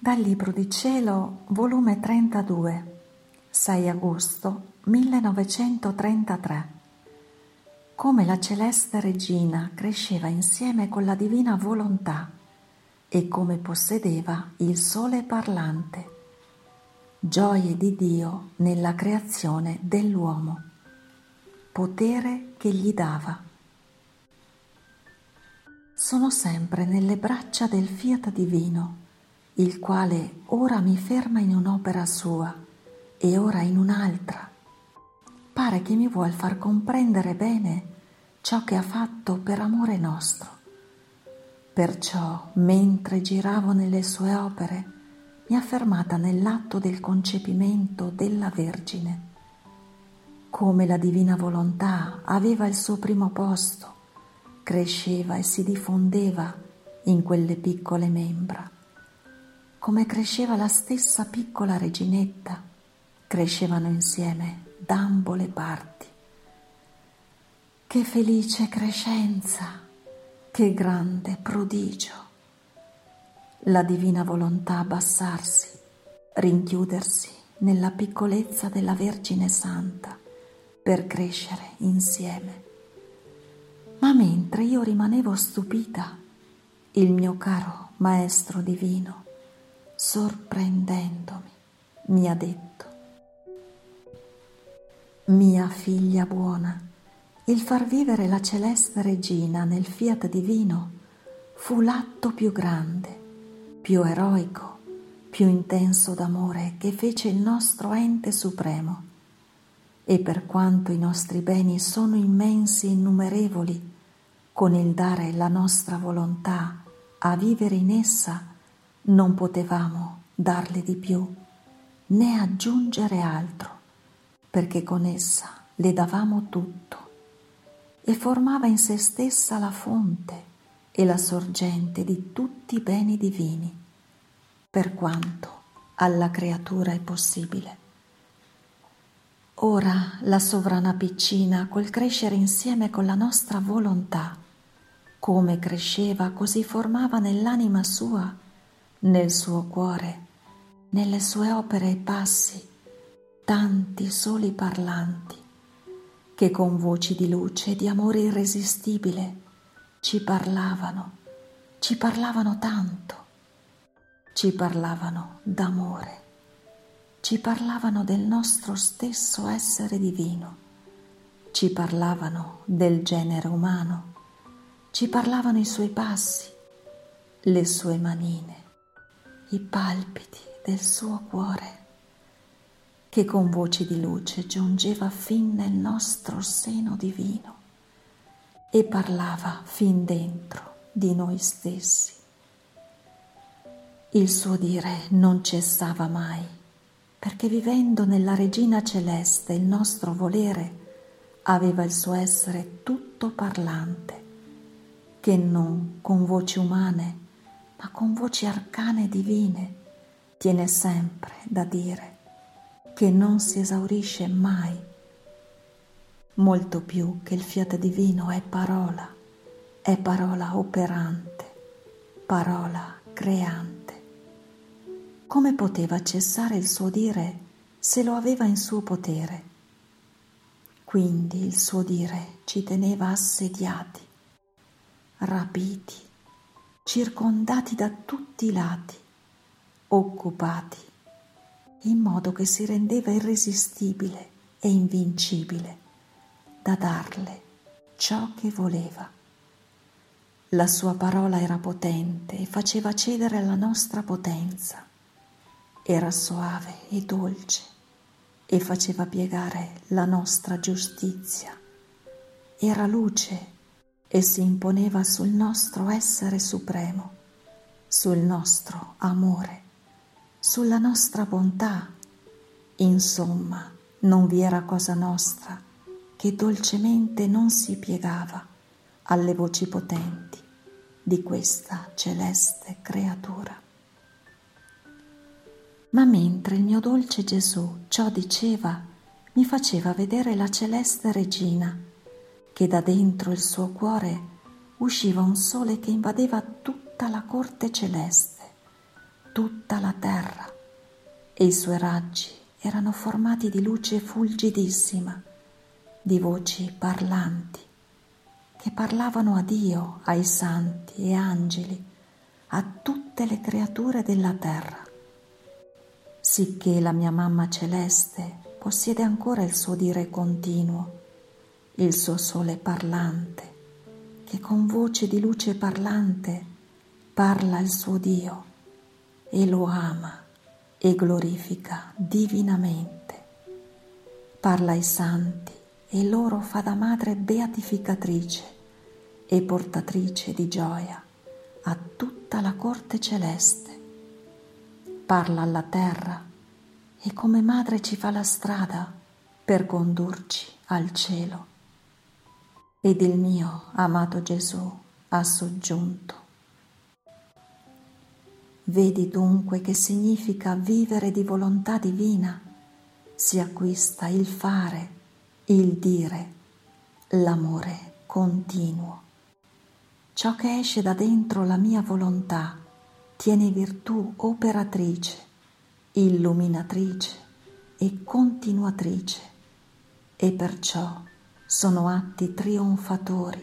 Dal Libro di Cielo, volume 32, 6 agosto 1933. Come la celeste regina cresceva insieme con la divina volontà e come possedeva il sole parlante. Gioie di Dio nella creazione dell'uomo. Potere che gli dava. Sono sempre nelle braccia del fiat divino il quale ora mi ferma in un'opera sua e ora in un'altra. Pare che mi vuol far comprendere bene ciò che ha fatto per amore nostro. Perciò, mentre giravo nelle sue opere, mi ha fermata nell'atto del concepimento della Vergine. Come la divina volontà aveva il suo primo posto, cresceva e si diffondeva in quelle piccole membra come cresceva la stessa piccola reginetta, crescevano insieme d'ambo le parti. Che felice crescenza, che grande prodigio. La divina volontà abbassarsi, rinchiudersi nella piccolezza della Vergine Santa per crescere insieme. Ma mentre io rimanevo stupita, il mio caro Maestro Divino sorprendendomi, mi ha detto, mia figlia buona, il far vivere la celeste regina nel fiat divino fu l'atto più grande, più eroico, più intenso d'amore che fece il nostro ente supremo. E per quanto i nostri beni sono immensi e innumerevoli, con il dare la nostra volontà a vivere in essa, non potevamo darle di più né aggiungere altro, perché con essa le davamo tutto e formava in se stessa la fonte e la sorgente di tutti i beni divini, per quanto alla creatura è possibile. Ora la sovrana piccina col crescere insieme con la nostra volontà, come cresceva così formava nell'anima sua nel suo cuore, nelle sue opere e passi, tanti soli parlanti che con voci di luce e di amore irresistibile ci parlavano, ci parlavano tanto, ci parlavano d'amore, ci parlavano del nostro stesso essere divino, ci parlavano del genere umano, ci parlavano i suoi passi, le sue manine i palpiti del suo cuore, che con voci di luce giungeva fin nel nostro seno divino e parlava fin dentro di noi stessi. Il suo dire non cessava mai, perché vivendo nella regina celeste il nostro volere aveva il suo essere tutto parlante, che non con voci umane ma con voci arcane e divine, tiene sempre da dire che non si esaurisce mai, molto più che il fiat divino è parola, è parola operante, parola creante. Come poteva cessare il suo dire se lo aveva in suo potere? Quindi il suo dire ci teneva assediati, rapiti, circondati da tutti i lati, occupati, in modo che si rendeva irresistibile e invincibile da darle ciò che voleva. La sua parola era potente e faceva cedere la nostra potenza, era soave e dolce e faceva piegare la nostra giustizia, era luce e si imponeva sul nostro essere supremo, sul nostro amore, sulla nostra bontà. Insomma, non vi era cosa nostra che dolcemente non si piegava alle voci potenti di questa celeste creatura. Ma mentre il mio dolce Gesù ciò diceva, mi faceva vedere la celeste regina che da dentro il suo cuore usciva un sole che invadeva tutta la corte celeste, tutta la terra. E i suoi raggi erano formati di luce fulgidissima, di voci parlanti, che parlavano a Dio, ai santi e angeli, a tutte le creature della terra, sicché la mia mamma celeste possiede ancora il suo dire continuo, il suo sole parlante, che con voce di luce parlante parla il suo Dio e lo ama e glorifica divinamente. Parla ai santi e loro fa da madre beatificatrice e portatrice di gioia a tutta la corte celeste. Parla alla terra e come madre ci fa la strada per condurci al cielo. Ed il mio amato Gesù ha soggiunto. Vedi dunque che significa vivere di volontà divina. Si acquista il fare, il dire, l'amore continuo. Ciò che esce da dentro la mia volontà tiene virtù operatrice, illuminatrice e continuatrice e perciò sono atti trionfatori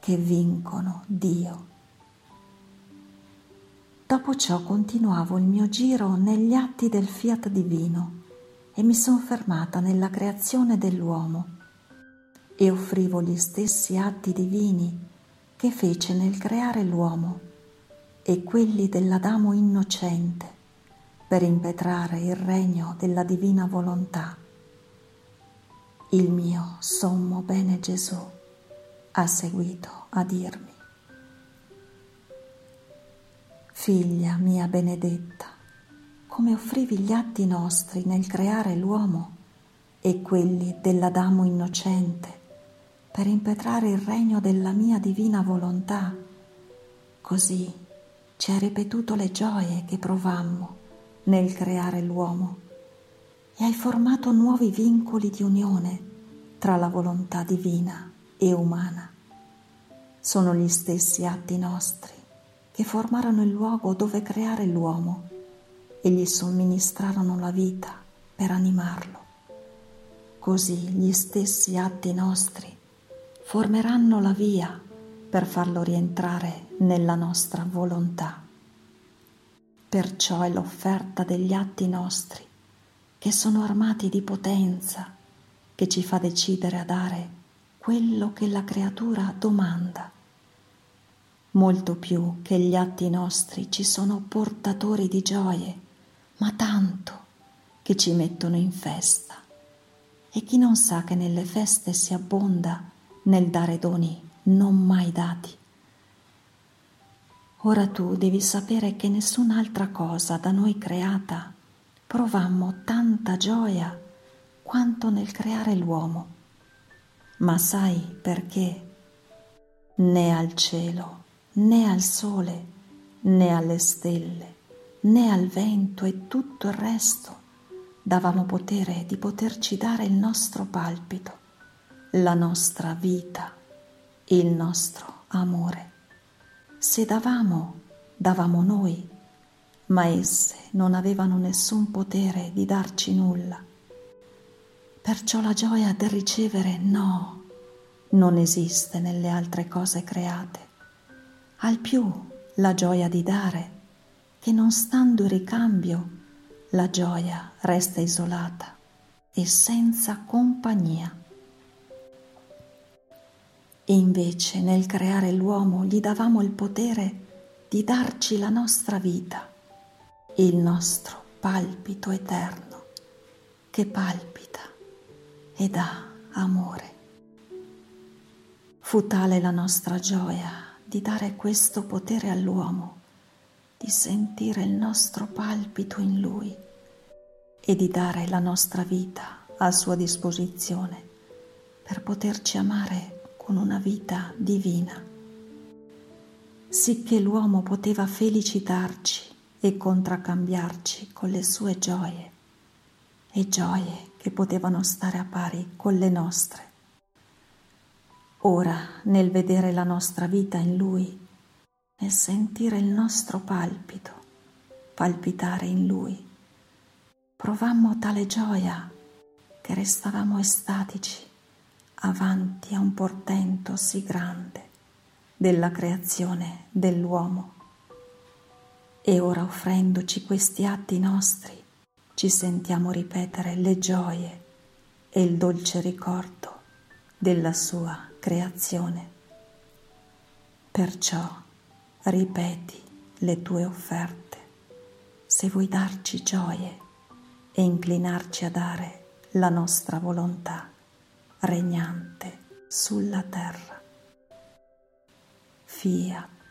che vincono Dio. Dopo ciò continuavo il mio giro negli atti del fiat divino e mi sono fermata nella creazione dell'uomo e offrivo gli stessi atti divini che fece nel creare l'uomo e quelli dell'Adamo innocente per impetrare il regno della divina volontà. Il mio sommo bene Gesù ha seguito a dirmi. Figlia mia benedetta, come offrivi gli atti nostri nel creare l'uomo e quelli dell'Adamo innocente per impetrare il regno della mia divina volontà, così ci hai ripetuto le gioie che provammo nel creare l'uomo e hai formato nuovi vincoli di unione tra la volontà divina e umana. Sono gli stessi atti nostri che formarono il luogo dove creare l'uomo e gli somministrarono la vita per animarlo. Così gli stessi atti nostri formeranno la via per farlo rientrare nella nostra volontà. Perciò è l'offerta degli atti nostri, che sono armati di potenza, che ci fa decidere a dare quello che la creatura domanda molto più che gli atti nostri ci sono portatori di gioie, ma tanto che ci mettono in festa. E chi non sa che nelle feste si abbonda nel dare doni non mai dati. Ora tu devi sapere che nessun'altra cosa da noi creata provammo tanta gioia quanto nel creare l'uomo. Ma sai perché? Né al cielo né al sole, né alle stelle, né al vento e tutto il resto davamo potere di poterci dare il nostro palpito, la nostra vita, il nostro amore. Se davamo, davamo noi, ma esse non avevano nessun potere di darci nulla. Perciò la gioia del ricevere no, non esiste nelle altre cose create al più la gioia di dare, che non stando in ricambio, la gioia resta isolata e senza compagnia. E invece nel creare l'uomo gli davamo il potere di darci la nostra vita, il nostro palpito eterno, che palpita e dà amore. Fu tale la nostra gioia di dare questo potere all'uomo, di sentire il nostro palpito in lui e di dare la nostra vita a sua disposizione per poterci amare con una vita divina, sicché l'uomo poteva felicitarci e contraccambiarci con le sue gioie e gioie che potevano stare a pari con le nostre. Ora, nel vedere la nostra vita in Lui, nel sentire il nostro palpito, palpitare in lui. Provammo tale gioia che restavamo estatici avanti a un portento sì grande della creazione dell'uomo. E ora offrendoci questi atti nostri, ci sentiamo ripetere le gioie e il dolce ricordo della sua creazione. Perciò ripeti le tue offerte se vuoi darci gioie e inclinarci a dare la nostra volontà regnante sulla terra. Fiat.